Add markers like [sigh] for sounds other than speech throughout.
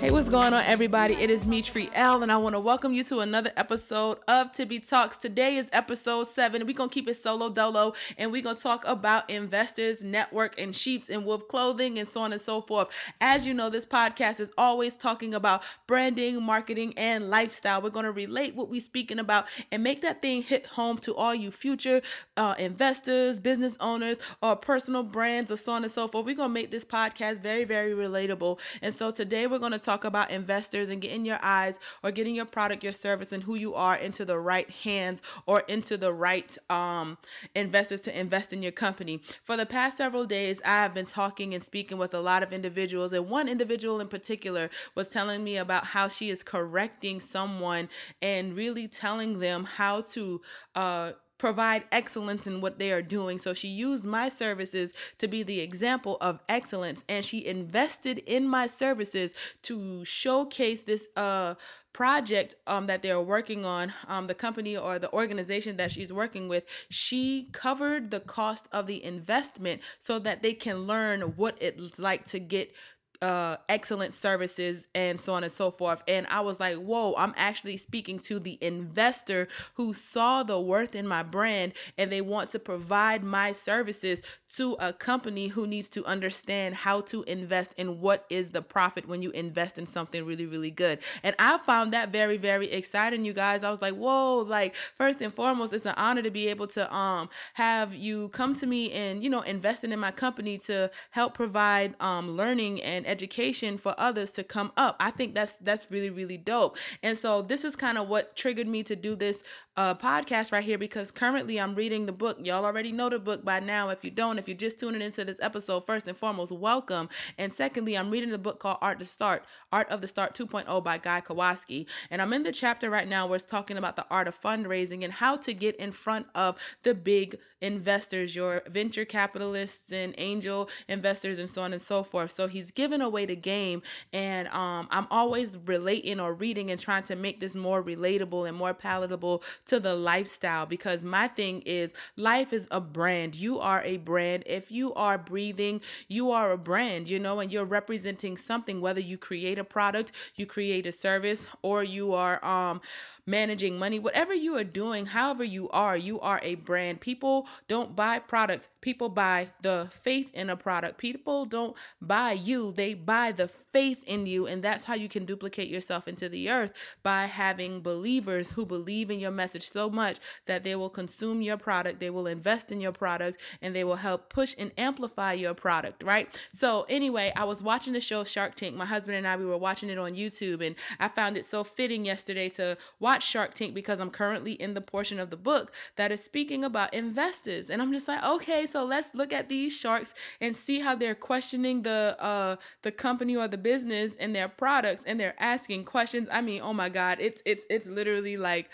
Hey, what's going on, everybody? It is me, Tree L, and I want to welcome you to another episode of Tibby Talks. Today is episode seven. We're going to keep it solo dolo, and we're going to talk about investors, network, and sheeps and wolf clothing, and so on and so forth. As you know, this podcast is always talking about branding, marketing, and lifestyle. We're going to relate what we're speaking about and make that thing hit home to all you future uh, investors, business owners, or personal brands, or so on and so forth. We're going to make this podcast very, very relatable. And so today we're going to talk about investors and getting your eyes or getting your product, your service, and who you are into the right hands or into the right um, investors to invest in your company. For the past several days, I have been talking and speaking with a lot of individuals, and one individual in particular was telling me about how she is correcting someone and really telling them how to. Uh, provide excellence in what they are doing. So she used my services to be the example of excellence and she invested in my services to showcase this uh project um, that they're working on, um, the company or the organization that she's working with, she covered the cost of the investment so that they can learn what it's like to get uh excellent services and so on and so forth. And i was like whoa i'm actually speaking to the investor who saw the worth in my brand and they want to provide my services to a company who needs to understand how to invest in what is the profit when you invest in something really really good. And i found that very very exciting you guys. I was like whoa like first and foremost it's an honor to be able to um have you come to me and you know investing in my company to help provide um learning and education for others to come up. I think that's that's really really dope. And so this is kind of what triggered me to do this uh, podcast right here because currently I'm reading the book. Y'all already know the book by now. If you don't, if you're just tuning into this episode, first and foremost, welcome. And secondly, I'm reading the book called Art to Start, Art of the Start 2.0 by Guy Kawasaki. And I'm in the chapter right now where it's talking about the art of fundraising and how to get in front of the big investors, your venture capitalists and angel investors, and so on and so forth. So he's giving away the game. And um, I'm always relating or reading and trying to make this more relatable and more palatable to the lifestyle because my thing is life is a brand. You are a brand. If you are breathing, you are a brand, you know, and you're representing something, whether you create a product, you create a service, or you are um managing money, whatever you are doing, however you are, you are a brand. People don't buy products, people buy the faith in a product. People don't buy you, they buy the faith in you. And that's how you can duplicate yourself into the earth by having believers who believe in your message so much that they will consume your product, they will invest in your product, and they will help push and amplify your product, right? So, anyway, I was watching the show Shark Tank. My husband and I, we were watching it on YouTube, and I found it so fitting yesterday to watch watch Shark Tank because I'm currently in the portion of the book that is speaking about investors. And I'm just like, okay, so let's look at these sharks and see how they're questioning the uh the company or the business and their products and they're asking questions. I mean, oh my God, it's it's it's literally like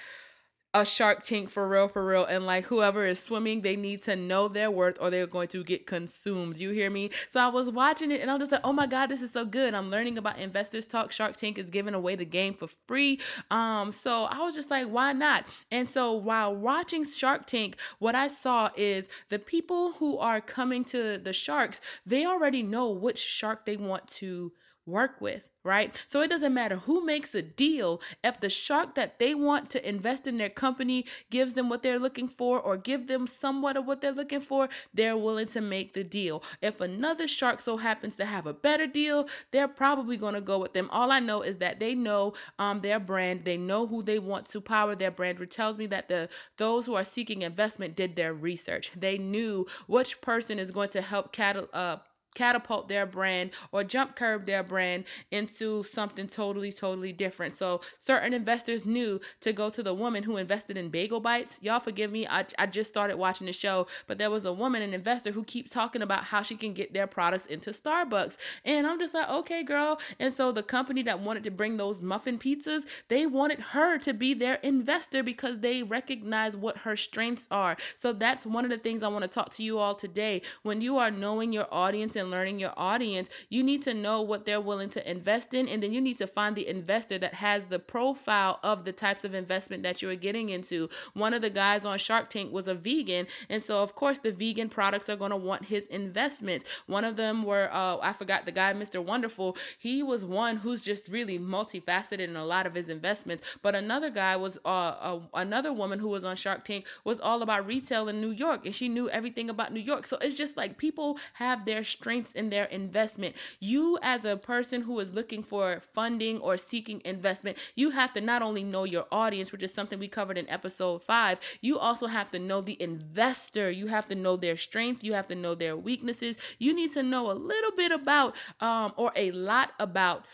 a shark tank for real for real and like whoever is swimming they need to know their worth or they're going to get consumed. You hear me? So i was watching it and i'm just like oh my god this is so good. I'm learning about investors talk. Shark tank is giving away the game for free. Um so i was just like why not? And so while watching shark tank what i saw is the people who are coming to the sharks they already know which shark they want to work with, right? So it doesn't matter who makes a deal if the shark that they want to invest in their company gives them what they're looking for or give them somewhat of what they're looking for, they're willing to make the deal. If another shark so happens to have a better deal, they're probably going to go with them. All I know is that they know um, their brand, they know who they want to power their brand, which tells me that the those who are seeking investment did their research. They knew which person is going to help cattle uh, catapult their brand or jump curve their brand into something totally totally different. So certain investors knew to go to the woman who invested in bagel bites. Y'all forgive me I, I just started watching the show but there was a woman an investor who keeps talking about how she can get their products into starbucks. And i'm just like okay girl. And so the company that wanted to bring those muffin pizzas they wanted her to be their investor because they recognize what her strengths are. So that's one of the things i want to talk to you all today. When you are knowing your audience and in learning your audience, you need to know what they're willing to invest in. And then you need to find the investor that has the profile of the types of investment that you are getting into. One of the guys on Shark Tank was a vegan. And so, of course, the vegan products are going to want his investments. One of them were, uh, I forgot the guy, Mr. Wonderful. He was one who's just really multifaceted in a lot of his investments. But another guy was, uh, uh, another woman who was on Shark Tank was all about retail in New York and she knew everything about New York. So it's just like people have their strengths in their investment. You, as a person who is looking for funding or seeking investment, you have to not only know your audience, which is something we covered in episode five, you also have to know the investor. You have to know their strength. You have to know their weaknesses. You need to know a little bit about um, or a lot about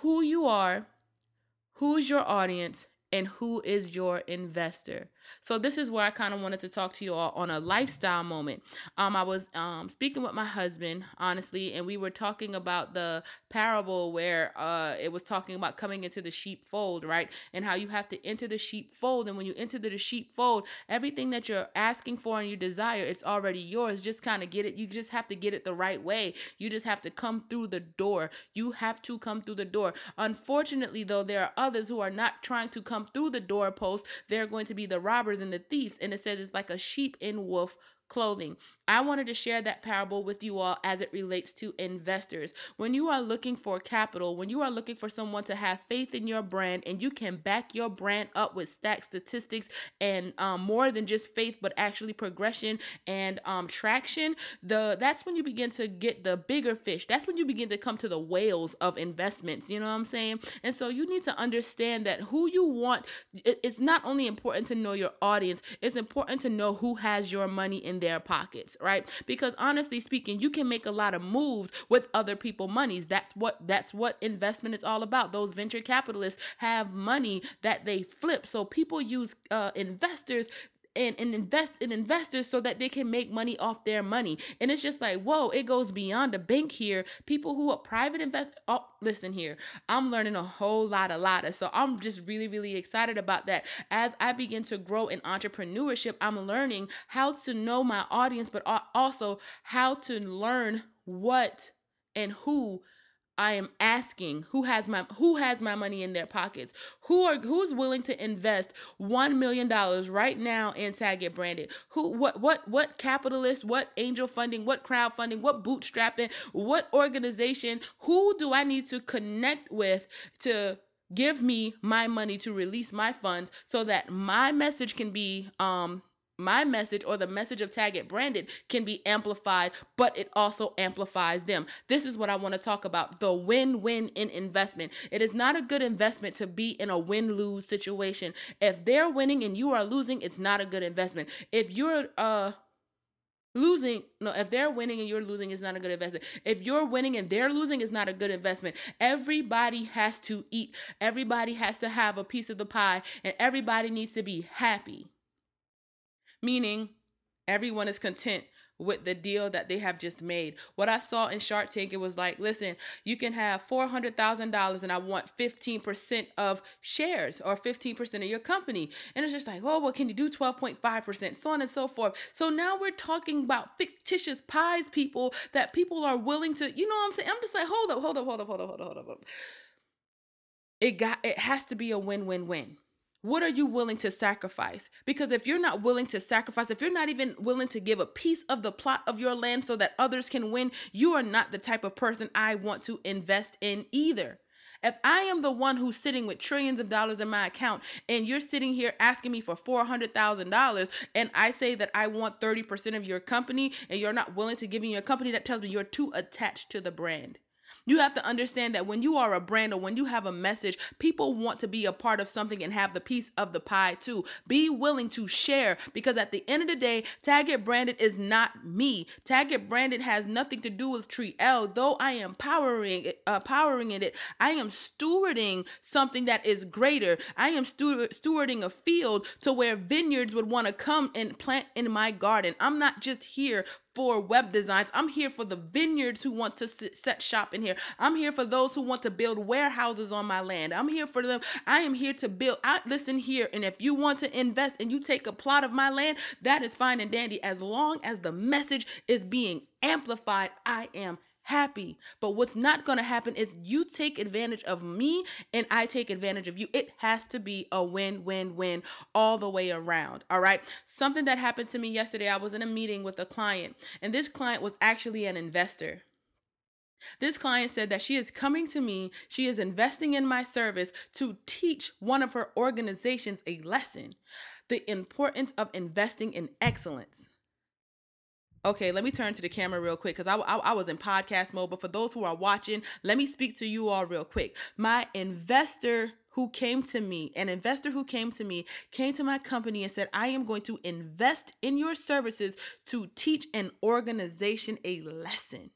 who you are, who's your audience, and who is your investor. So this is where I kind of wanted to talk to you all on a lifestyle moment. Um, I was um, speaking with my husband, honestly, and we were talking about the parable where uh, it was talking about coming into the sheepfold, right? And how you have to enter the sheepfold, and when you enter the sheepfold, everything that you're asking for and you desire, it's already yours. Just kind of get it. You just have to get it the right way. You just have to come through the door. You have to come through the door. Unfortunately, though, there are others who are not trying to come through the doorpost. They're going to be the robbers and the thieves. And it says it's like a sheep in wolf clothing. I wanted to share that parable with you all as it relates to investors. When you are looking for capital, when you are looking for someone to have faith in your brand and you can back your brand up with stack statistics and um, more than just faith, but actually progression and um, traction, the that's when you begin to get the bigger fish. That's when you begin to come to the whales of investments. You know what I'm saying? And so you need to understand that who you want. It's not only important to know your audience; it's important to know who has your money in their pockets, right? Because honestly speaking, you can make a lot of moves with other people monies. That's what that's what investment is all about. Those venture capitalists have money that they flip. So people use uh, investors and, and invest in investors so that they can make money off their money. And it's just like, whoa, it goes beyond the bank here. People who are private invest oh, listen here. I'm learning a whole lot, a lot. of So I'm just really, really excited about that. As I begin to grow in entrepreneurship, I'm learning how to know my audience, but also how to learn what and who I am asking who has my who has my money in their pockets? Who are who's willing to invest 1 million dollars right now in Tag It Branded? Who what what what capitalist, what angel funding, what crowdfunding, what bootstrapping, what organization, who do I need to connect with to give me my money to release my funds so that my message can be um my message or the message of Tag It Branded can be amplified, but it also amplifies them. This is what I want to talk about the win win in investment. It is not a good investment to be in a win lose situation. If they're winning and you are losing, it's not a good investment. If you're, uh, losing no if they're winning and you're losing it's not a good investment if you're winning and they're losing it's not a good investment everybody has to eat everybody has to have a piece of the pie and everybody needs to be happy meaning everyone is content with the deal that they have just made. What I saw in Shark Tank, it was like, listen, you can have $400,000 and I want 15% of shares or 15% of your company. And it's just like, oh, well, can you do 12.5%? So on and so forth. So now we're talking about fictitious pies, people that people are willing to, you know what I'm saying? I'm just like, hold up, hold up, hold up, hold up, hold up, hold up. It got, it has to be a win win win. What are you willing to sacrifice? Because if you're not willing to sacrifice, if you're not even willing to give a piece of the plot of your land so that others can win, you are not the type of person I want to invest in either. If I am the one who's sitting with trillions of dollars in my account and you're sitting here asking me for $400,000 and I say that I want 30% of your company and you're not willing to give me your company, that tells me you're too attached to the brand. You have to understand that when you are a brand or when you have a message, people want to be a part of something and have the piece of the pie too. Be willing to share because at the end of the day, Tag It Branded is not me. Tag It Branded has nothing to do with Tree L. Though I am powering it, uh, powering it, I am stewarding something that is greater. I am steward, stewarding a field to where vineyards would want to come and plant in my garden. I'm not just here for web designs. I'm here for the vineyards who want to set shop in here. I'm here for those who want to build warehouses on my land. I'm here for them. I am here to build. I listen here, and if you want to invest and you take a plot of my land, that is fine and dandy. As long as the message is being amplified, I am happy. But what's not going to happen is you take advantage of me and I take advantage of you. It has to be a win win win all the way around. All right. Something that happened to me yesterday, I was in a meeting with a client, and this client was actually an investor. This client said that she is coming to me, she is investing in my service to teach one of her organizations a lesson the importance of investing in excellence. Okay, let me turn to the camera real quick because I, I, I, was in podcast mode. But for those who are watching, let me speak to you all real quick. My investor who came to me, an investor who came to me, came to my company and said, I am going to invest in your services to teach an organization a lesson.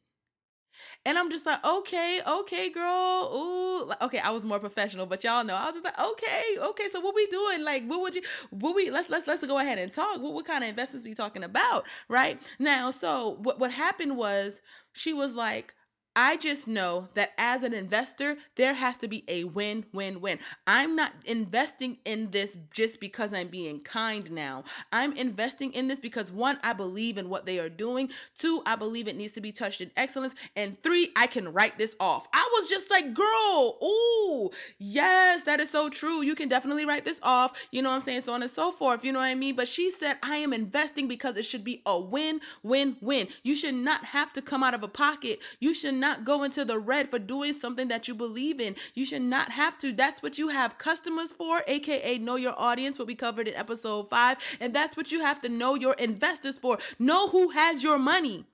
And I'm just like, okay, okay, girl. Ooh, okay. I was more professional, but y'all know I was just like, okay, okay. So what we doing? Like, what would you? What we? Let's let's let's go ahead and talk. What what kind of investments we talking about, right now? So what what happened was she was like, I just know that as an investor, there has to be a win win win. I'm not investing in this just because I'm being kind now. I'm investing in this because one, I believe in what they are doing. Two, I believe it needs to be touched in excellence. And three, I can write this off. I was just like, girl, ooh, yes, that is so true. You can definitely write this off. You know what I'm saying? So on and so forth. You know what I mean? But she said, I am investing because it should be a win win win. You should not have to come out of a pocket. You should not not go into the red for doing something that you believe in. You should not have to. That's what you have customers for, aka know your audience, what we covered in episode five. And that's what you have to know your investors for. Know who has your money.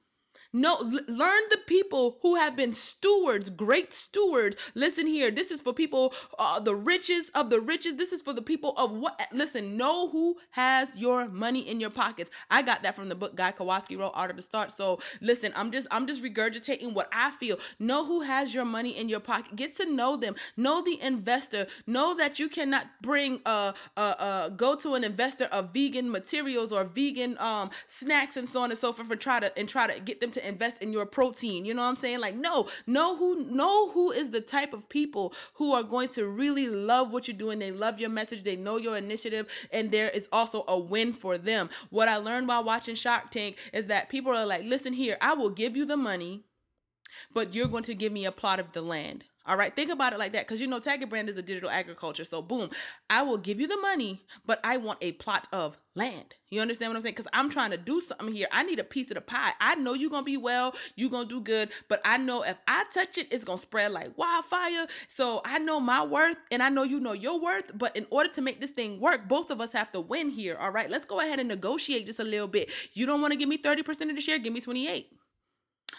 No, learn the people who have been stewards, great stewards. Listen here. This is for people, uh, the riches of the riches. This is for the people of what? Listen, know who has your money in your pockets. I got that from the book Guy Kawasaki wrote Art of the Start. So listen, I'm just, I'm just regurgitating what I feel. Know who has your money in your pocket. Get to know them. Know the investor. Know that you cannot bring, uh, uh, uh go to an investor of vegan materials or vegan um snacks and so on and so forth and try to and try to get them to invest in your protein. You know what I'm saying? Like, no, know who know who is the type of people who are going to really love what you're doing. They love your message, they know your initiative, and there is also a win for them. What I learned while watching Shark Tank is that people are like, listen here, I will give you the money, but you're going to give me a plot of the land. All right, think about it like that because you know Taggart Brand is a digital agriculture. So, boom, I will give you the money, but I want a plot of land. You understand what I'm saying? Because I'm trying to do something here. I need a piece of the pie. I know you're gonna be well, you're gonna do good, but I know if I touch it, it's gonna spread like wildfire. So I know my worth and I know you know your worth. But in order to make this thing work, both of us have to win here. All right, let's go ahead and negotiate just a little bit. You don't want to give me 30% of the share, give me 28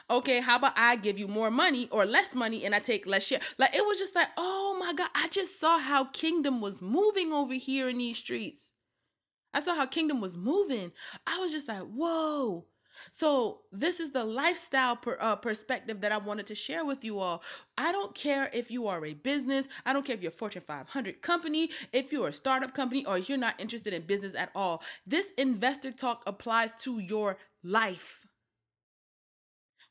okay, how about I give you more money or less money and I take less share? Like it was just like, oh my God, I just saw how kingdom was moving over here in these streets. I saw how kingdom was moving. I was just like, whoa. So, this is the lifestyle per, uh, perspective that I wanted to share with you all. I don't care if you are a business, I don't care if you're a Fortune 500 company, if you're a startup company, or if you're not interested in business at all. This investor talk applies to your life.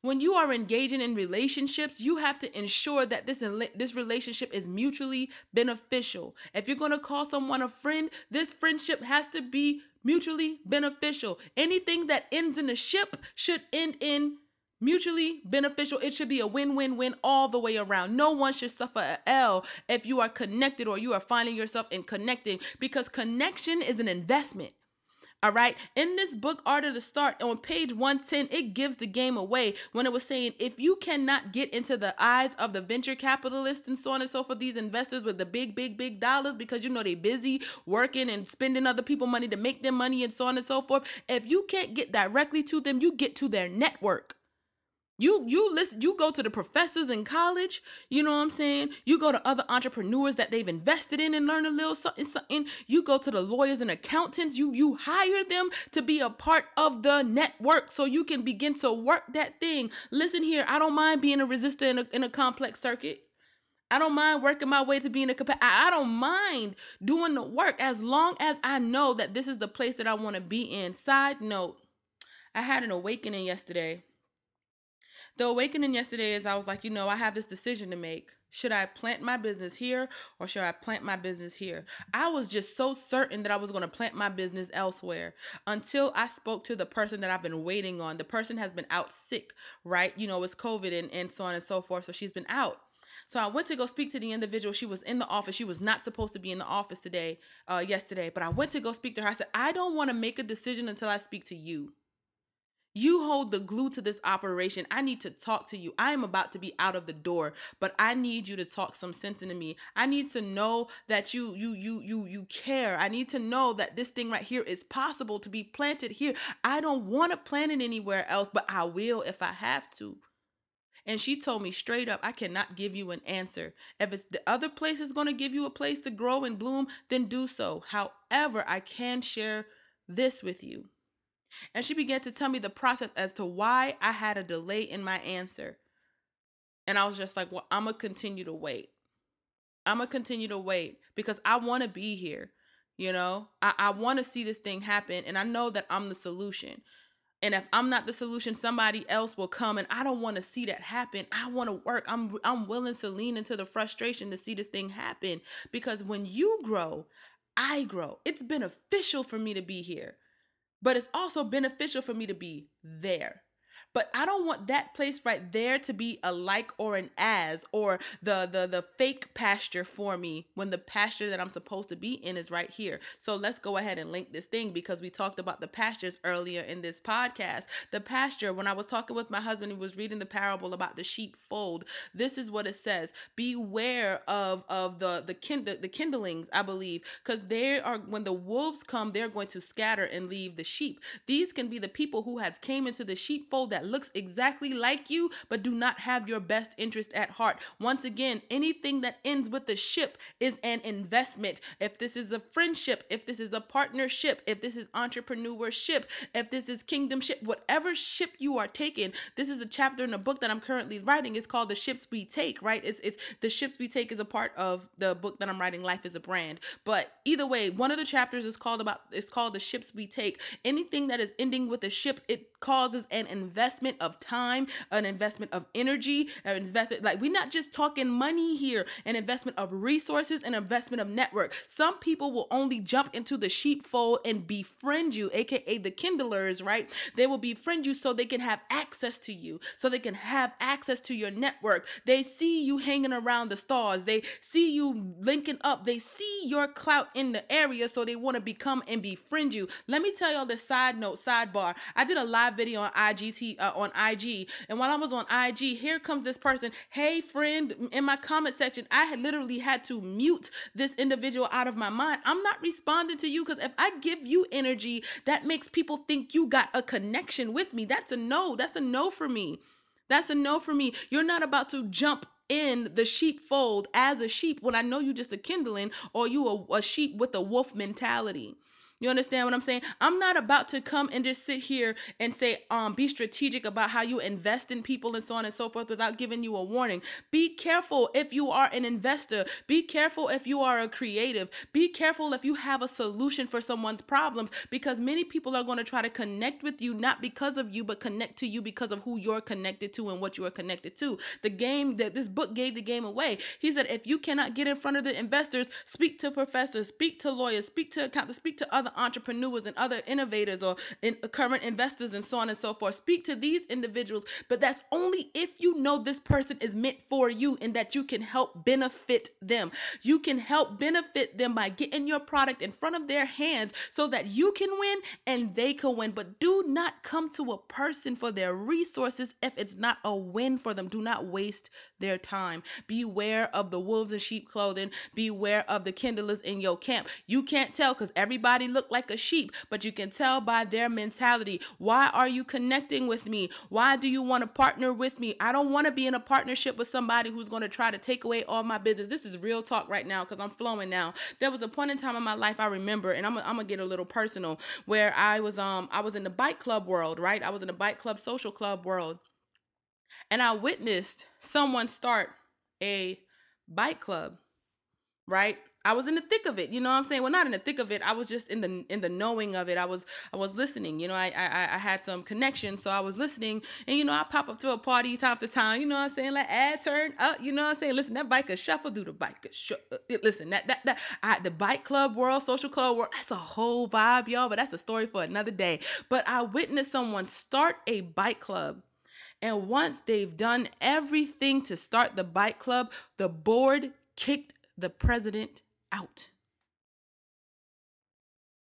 When you are engaging in relationships, you have to ensure that this this relationship is mutually beneficial. If you're going to call someone a friend, this friendship has to be mutually beneficial. Anything that ends in a ship should end in mutually beneficial. It should be a win win win all the way around. No one should suffer a L if you are connected or you are finding yourself in connecting because connection is an investment. All right. In this book, Art of the Start, on page 110, it gives the game away when it was saying if you cannot get into the eyes of the venture capitalists and so on and so forth, these investors with the big, big, big dollars because you know they busy working and spending other people money to make them money and so on and so forth. If you can't get directly to them, you get to their network. You you listen, you go to the professors in college, you know what I'm saying? You go to other entrepreneurs that they've invested in and learn a little something, something. You go to the lawyers and accountants, you you hire them to be a part of the network so you can begin to work that thing. Listen here, I don't mind being a resistor in a, in a complex circuit. I don't mind working my way to being a compa- I don't mind doing the work as long as I know that this is the place that I want to be in. Side note, I had an awakening yesterday. The awakening yesterday is I was like, you know, I have this decision to make. Should I plant my business here or should I plant my business here? I was just so certain that I was going to plant my business elsewhere until I spoke to the person that I've been waiting on. The person has been out sick, right? You know, it's COVID and, and so on and so forth. So she's been out. So I went to go speak to the individual. She was in the office. She was not supposed to be in the office today, uh, yesterday. But I went to go speak to her. I said, I don't want to make a decision until I speak to you. You hold the glue to this operation. I need to talk to you. I am about to be out of the door, but I need you to talk some sense into me. I need to know that you you you you you care. I need to know that this thing right here is possible to be planted here. I don't want to plant it anywhere else, but I will if I have to. And she told me straight up, I cannot give you an answer. If it's the other place is going to give you a place to grow and bloom, then do so. However, I can share this with you. And she began to tell me the process as to why I had a delay in my answer. And I was just like, well, I'm going to continue to wait. I'm going to continue to wait because I want to be here. You know, I, I want to see this thing happen. And I know that I'm the solution. And if I'm not the solution, somebody else will come and I don't want to see that happen. I want to work. I'm I'm willing to lean into the frustration to see this thing happen because when you grow, I grow. It's beneficial for me to be here. But it's also beneficial for me to be there. But I don't want that place right there to be a like or an as or the the the fake pasture for me when the pasture that I'm supposed to be in is right here. So let's go ahead and link this thing because we talked about the pastures earlier in this podcast. The pasture when I was talking with my husband he was reading the parable about the sheepfold. This is what it says. Beware of of the the kind the kindlings, I believe, cuz they are when the wolves come they're going to scatter and leave the sheep. These can be the people who have came into the sheepfold looks exactly like you but do not have your best interest at heart. Once again, anything that ends with the ship is an investment. If this is a friendship, if this is a partnership, if this is entrepreneurship, if this is kingdomship, whatever ship you are taking, this is a chapter in a book that I'm currently writing. It's called The Ships We Take, right? It's it's The Ships We Take is a part of the book that I'm writing, Life is a Brand. But either way, one of the chapters is called about it's called The Ships We Take. Anything that is ending with a ship, it causes an investment of time, an investment of energy, an investment like we're not just talking money here, an investment of resources, an investment of network. Some people will only jump into the sheepfold and befriend you, aka the kindlers, right? They will befriend you so they can have access to you, so they can have access to your network. They see you hanging around the stars, they see you linking up, they see your clout in the area, so they want to become and befriend you. Let me tell y'all this side note, sidebar. I did a live video on IGT uh, on IG. And while I was on IG, here comes this person. Hey, friend, in my comment section, I had literally had to mute this individual out of my mind. I'm not responding to you because if I give you energy that makes people think you got a connection with me, that's a no. That's a no for me. That's a no for me. You're not about to jump in the sheepfold as a sheep when I know you're just a kindling or you a, a sheep with a wolf mentality. You understand what I'm saying? I'm not about to come and just sit here and say, um, be strategic about how you invest in people and so on and so forth without giving you a warning. Be careful if you are an investor. Be careful if you are a creative. Be careful if you have a solution for someone's problems because many people are going to try to connect with you not because of you, but connect to you because of who you're connected to and what you are connected to. The game that this book gave the game away. He said, if you cannot get in front of the investors, speak to professors, speak to lawyers, speak to accountants, speak to other entrepreneurs and other innovators or in, current investors and so on and so forth. Speak to these individuals, but that's only if you know this person is meant for you and that you can help benefit them. You can help benefit them by getting your product in front of their hands so that you can win and they can win. But do not come to a person for their resources if it's not a win for them. Do not waste their time. Beware of the wolves in sheep clothing. Beware of the kindlers in your camp. You can't tell because everybody look like a sheep, but you can tell by their mentality. Why are you connecting with me? Why do you want to partner with me? I don't want to be in a partnership with somebody who's going to try to take away all my business. This is real talk right now because I'm flowing now. There was a point in time in my life I remember, and I'm, I'm gonna get a little personal, where I was um I was in the bike club world, right? I was in the bike club social club world and I witnessed someone start a bike club, right? I was in the thick of it. You know what I'm saying? Well, not in the thick of it. I was just in the in the knowing of it. I was I was listening. You know, I I, I had some connection, so I was listening. And you know, I pop up to a party time to time. You know what I'm saying? Like ad turn up. You know what I'm saying? Listen, that biker shuffle, do the biker shuffle. Uh, listen, that that that I, the bike club world, social club world. That's a whole vibe, y'all. But that's a story for another day. But I witnessed someone start a bike club. And once they've done everything to start the bike club, the board kicked the president out.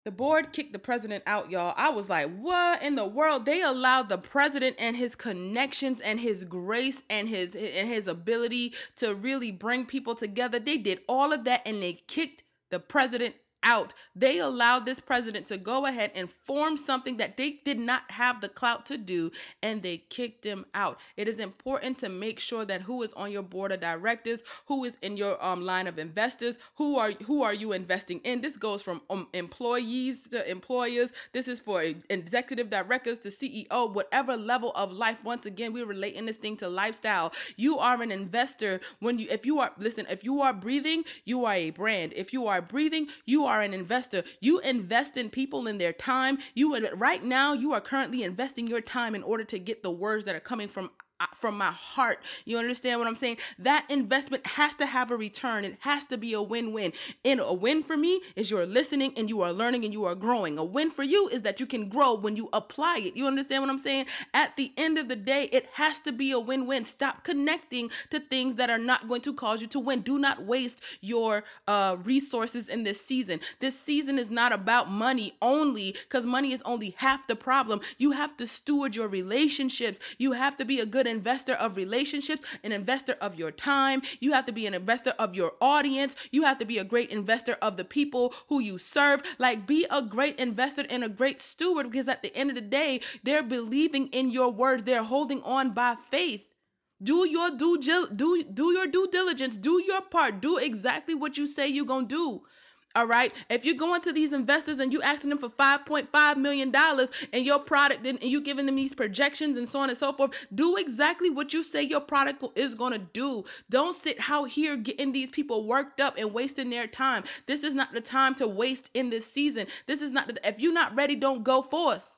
The board kicked the president out, y'all. I was like, what in the world? They allowed the president and his connections and his grace and his and his ability to really bring people together. They did all of that and they kicked the president out. They allowed this president to go ahead and form something that they did not have the clout to do, and they kicked him out. It is important to make sure that who is on your board of directors, who is in your um, line of investors, who are who are you investing in. This goes from um, employees to employers. This is for executive directors to CEO, whatever level of life. Once again, we're relating this thing to lifestyle. You are an investor when you if you are listen, if you are breathing, you are a brand. If you are breathing, you are are an investor. You invest in people in their time. You right now you are currently investing your time in order to get the words that are coming from from my heart. You understand what I'm saying? That investment has to have a return. It has to be a win-win. And a win for me is you're listening and you are learning and you are growing. A win for you is that you can grow when you apply it. You understand what I'm saying? At the end of the day, it has to be a win-win. Stop connecting to things that are not going to cause you to win. Do not waste your uh, resources in this season. This season is not about money only because money is only half the problem. You have to steward your relationships. You have to be a good good investor of relationships, an investor of your time. You have to be an investor of your audience. You have to be a great investor of the people who you serve. Like, be a great investor and a great steward because at the end of the day, they're believing in your words, they're holding on by faith. Do your due do do your due diligence. Do your part. Do exactly what you say you're gonna do. All right. If you're going to these investors and you asking them for $5.5 million and your product and you giving them these projections and so on and so forth, do exactly what you say your product is going to do. Don't sit out here getting these people worked up and wasting their time. This is not the time to waste in this season. This is not, the, if you're not ready, don't go forth.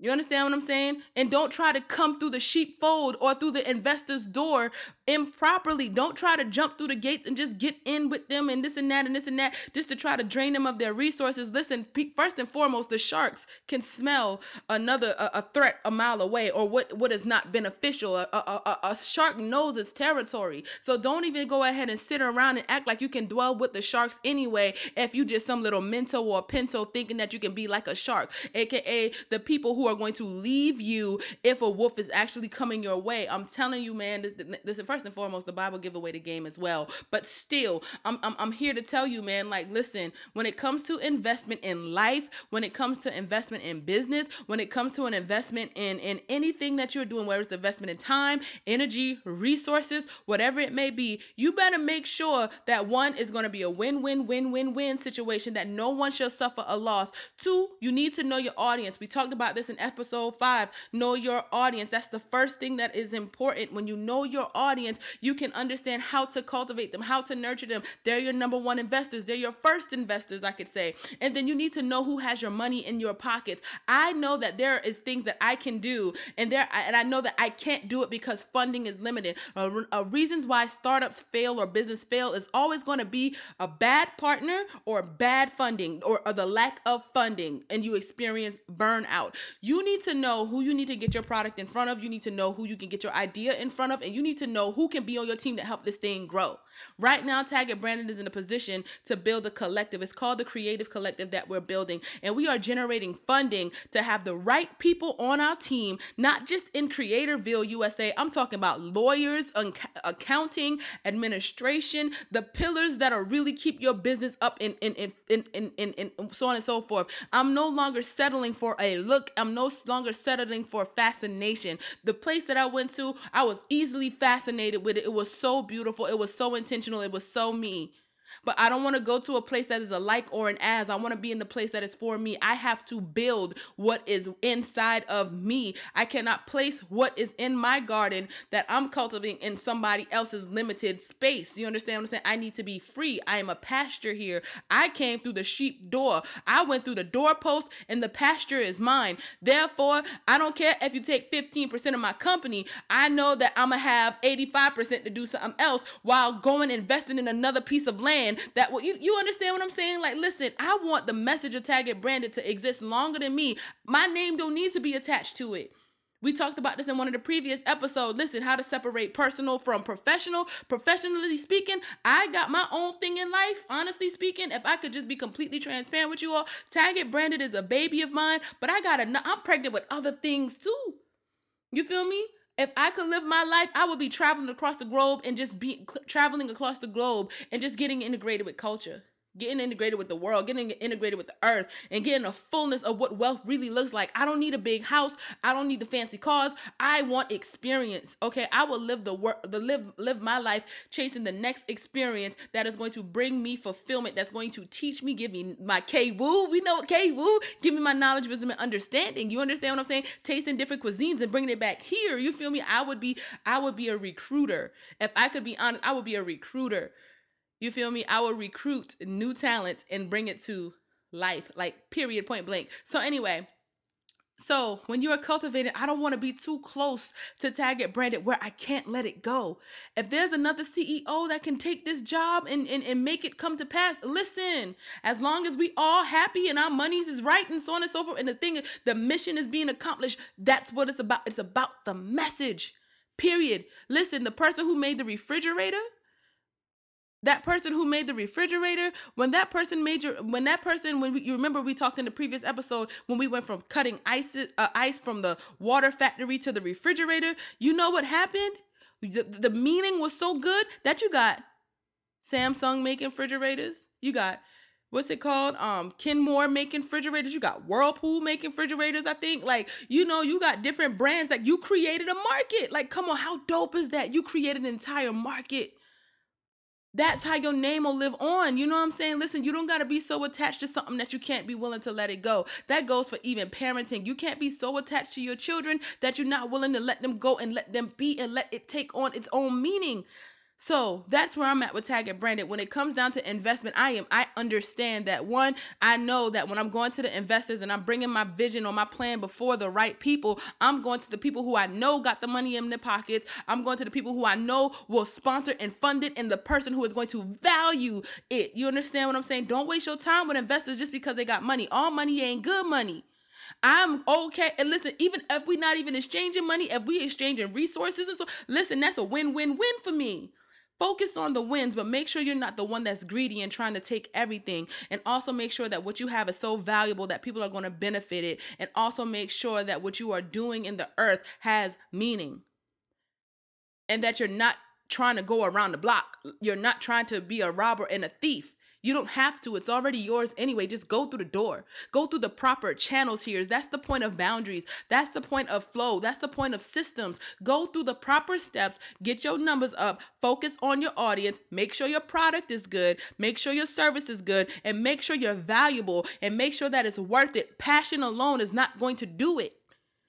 You understand what I'm saying? And don't try to come through the sheepfold or through the investor's door improperly. Don't try to jump through the gates and just get in with them and this and that and this and that just to try to drain them of their resources. Listen, first and foremost, the sharks can smell another a, a threat a mile away or what what is not beneficial. A, a, a, a shark knows its territory. So don't even go ahead and sit around and act like you can dwell with the sharks anyway if you just some little minto or pinto thinking that you can be like a shark, aka the people who are going to leave you if a wolf is actually coming your way. I'm telling you, man, this, this is first and foremost, the Bible give away the game as well. But still, I'm, I'm, I'm here to tell you, man, like, listen, when it comes to investment in life, when it comes to investment in business, when it comes to an investment in, in anything that you're doing, whether it's investment in time, energy, resources, whatever it may be, you better make sure that one is going to be a win win win win win situation that no one shall suffer a loss. Two, you need to know your audience. We talked about this in episode five. Know your audience. That's the first thing that is important. When you know your audience, you can understand how to cultivate them, how to nurture them. They're your number one investors. They're your first investors, I could say. And then you need to know who has your money in your pockets. I know that there is things that I can do, and there and I know that I can't do it because funding is limited. Uh, uh, reasons why startups fail or business fail is always going to be a bad partner or bad funding or, or the lack of funding, and you experience burnout. You need to know who you need to get your product in front of. You need to know who you can get your idea in front of, and you need to know who can be on your team to help this thing grow. Right now, Taggart Brandon is in a position to build a collective. It's called the Creative Collective that we're building. And we are generating funding to have the right people on our team, not just in Creatorville, USA. I'm talking about lawyers, un- accounting, administration, the pillars that'll really keep your business up in so on and so forth. I'm no longer settling for a look. I'm no longer settling for fascination. The place that I went to, I was easily fascinated with it. It was so beautiful. It was so intentional. It was so me. But I don't want to go to a place that is a like or an as. I want to be in the place that is for me. I have to build what is inside of me. I cannot place what is in my garden that I'm cultivating in somebody else's limited space. You understand what I'm saying? I need to be free. I am a pasture here. I came through the sheep door. I went through the doorpost and the pasture is mine. Therefore, I don't care if you take 15% of my company. I know that I'm going to have 85% to do something else while going investing in another piece of land that you, you understand what I'm saying? Like, listen, I want the message of Taggart Branded to exist longer than me. My name don't need to be attached to it. We talked about this in one of the previous episodes. Listen, how to separate personal from professional. Professionally speaking, I got my own thing in life. Honestly speaking, if I could just be completely transparent with you all, Taggart Branded is a baby of mine, but I got a, I'm pregnant with other things too. You feel me? If I could live my life, I would be traveling across the globe and just be traveling across the globe and just getting integrated with culture getting integrated with the world, getting integrated with the earth, and getting a fullness of what wealth really looks like. I don't need a big house. I don't need the fancy cars. I want experience. Okay, I will live the work, the live live my life chasing the next experience that is going to bring me fulfillment. That's going to teach me, give me my K woo. We know K woo. Give me my knowledge, wisdom, and understanding. You understand what I'm saying? Tasting different cuisines and bringing it back here. You feel me? I would be, I would be a recruiter. If I could be honest, I would be a recruiter you feel me? I will recruit new talent and bring it to life, like period, point blank. So, anyway, so when you are cultivating, I don't want to be too close to Taggart Branded where I can't let it go. If there's another CEO that can take this job and, and, and make it come to pass, listen, as long as we all happy and our monies is right and so on and so forth, and the thing, the mission is being accomplished, that's what it's about. It's about the message. Period. Listen, the person who made the refrigerator, that person who made the refrigerator when that person made your when that person when we, you remember we talked in the previous episode when we went from cutting ice uh, ice from the water factory to the refrigerator you know what happened? The, the meaning was so good that you got samsung making refrigerators you got what's it called? Um kenmore making refrigerators you got whirlpool making refrigerators i think like you know you got different brands that you created a market. Like come on how dope is that? You created an entire market that's how your name will live on. You know what I'm saying? Listen, you don't got to be so attached to something that you can't be willing to let it go. That goes for even parenting. You can't be so attached to your children that you're not willing to let them go and let them be and let it take on its own meaning. So that's where I'm at with Taggart Branded. When it comes down to investment, I am I understand that one, I know that when I'm going to the investors and I'm bringing my vision or my plan before the right people, I'm going to the people who I know got the money in their pockets. I'm going to the people who I know will sponsor and fund it, and the person who is going to value it. You understand what I'm saying? Don't waste your time with investors just because they got money. All money ain't good money. I'm okay. And listen, even if we're not even exchanging money, if we exchanging resources and so listen, that's a win-win-win for me. Focus on the wins, but make sure you're not the one that's greedy and trying to take everything. And also make sure that what you have is so valuable that people are going to benefit it. And also make sure that what you are doing in the earth has meaning. And that you're not trying to go around the block. You're not trying to be a robber and a thief. You don't have to. It's already yours anyway. Just go through the door. Go through the proper channels here. That's the point of boundaries. That's the point of flow. That's the point of systems. Go through the proper steps. Get your numbers up. Focus on your audience. Make sure your product is good. Make sure your service is good. And make sure you're valuable. And make sure that it's worth it. Passion alone is not going to do it.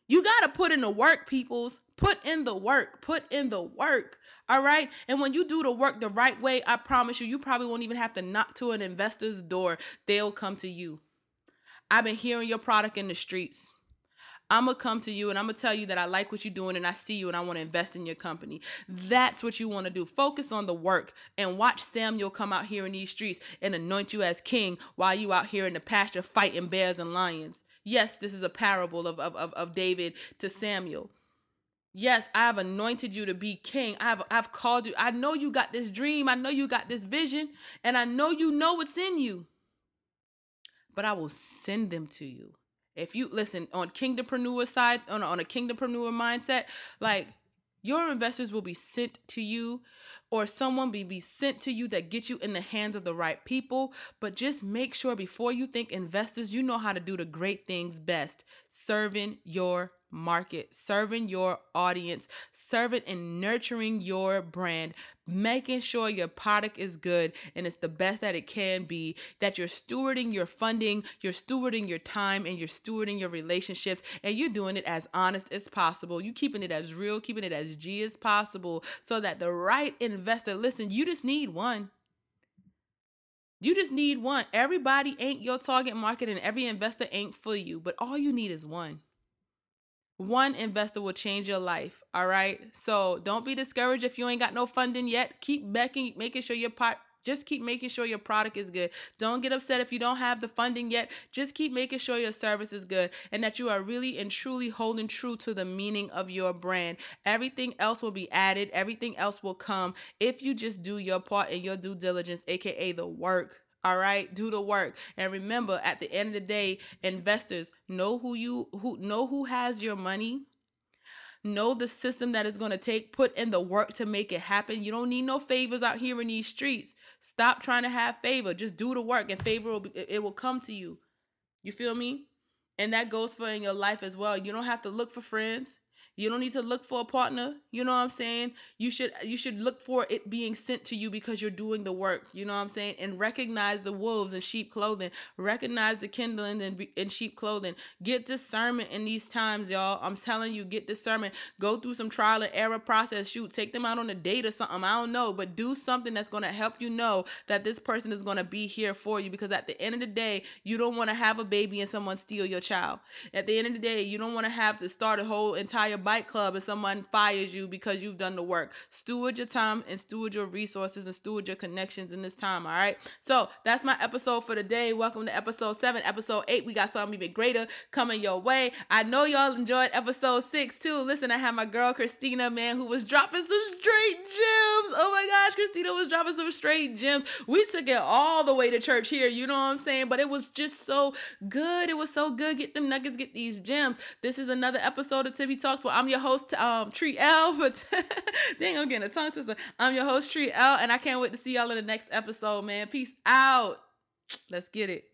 You got to put in the work, peoples. Put in the work. Put in the work. All right. And when you do the work the right way, I promise you, you probably won't even have to knock to an investor's door. They'll come to you. I've been hearing your product in the streets. I'm gonna come to you and I'm gonna tell you that I like what you're doing and I see you and I want to invest in your company. That's what you want to do. Focus on the work and watch Samuel come out here in these streets and anoint you as king while you out here in the pasture fighting bears and lions. Yes, this is a parable of, of, of, of David to Samuel. Yes, I have anointed you to be king. I have I've called you. I know you got this dream. I know you got this vision, and I know you know what's in you. But I will send them to you. If you listen on kingdompreneur side, on, on a kingdompreneur mindset, like your investors will be sent to you or someone be, be sent to you that gets you in the hands of the right people. But just make sure before you think investors, you know how to do the great things best serving your market, serving your audience, serving and nurturing your brand, making sure your product is good and it's the best that it can be, that you're stewarding your funding, you're stewarding your time, and you're stewarding your relationships, and you're doing it as honest as possible. You keeping it as real, keeping it as G as possible, so that the right investor, listen, you just need one. You just need one. Everybody ain't your target market and every investor ain't for you, but all you need is one one investor will change your life all right so don't be discouraged if you ain't got no funding yet keep making making sure your pot just keep making sure your product is good. Don't get upset if you don't have the funding yet. Just keep making sure your service is good and that you are really and truly holding true to the meaning of your brand. Everything else will be added, everything else will come if you just do your part and your due diligence, aka the work. All right, do the work. And remember, at the end of the day, investors know who you who know who has your money. Know the system that is going to take, put in the work to make it happen. You don't need no favors out here in these streets. Stop trying to have favor. Just do the work and favor will be, it will come to you. You feel me? And that goes for in your life as well. You don't have to look for friends. You don't need to look for a partner. You know what I'm saying? You should you should look for it being sent to you because you're doing the work. You know what I'm saying? And recognize the wolves in sheep clothing. Recognize the kindling in, in sheep clothing. Get discernment in these times, y'all. I'm telling you, get discernment. Go through some trial and error process. Shoot, take them out on a date or something. I don't know, but do something that's to help you know that this person is to be here for you because at the end of the day, you don't want to have a baby and someone steal your child. At the end of the day, you don't want to have to start a whole entire club and someone fires you because you've done the work. Steward your time and steward your resources and steward your connections in this time. All right. So that's my episode for today. Welcome to episode seven. Episode eight, we got something even greater coming your way. I know y'all enjoyed episode six too. Listen, I had my girl Christina, man, who was dropping some straight gems. Oh my gosh, Christina was dropping some straight gems. We took it all the way to church here. You know what I'm saying? But it was just so good. It was so good. Get them nuggets, get these gems. This is another episode of Tibby Talks I'm your host, um, Tree L. [laughs] But dang, I'm getting a tongue twister. I'm your host, Tree L, and I can't wait to see y'all in the next episode, man. Peace out. Let's get it.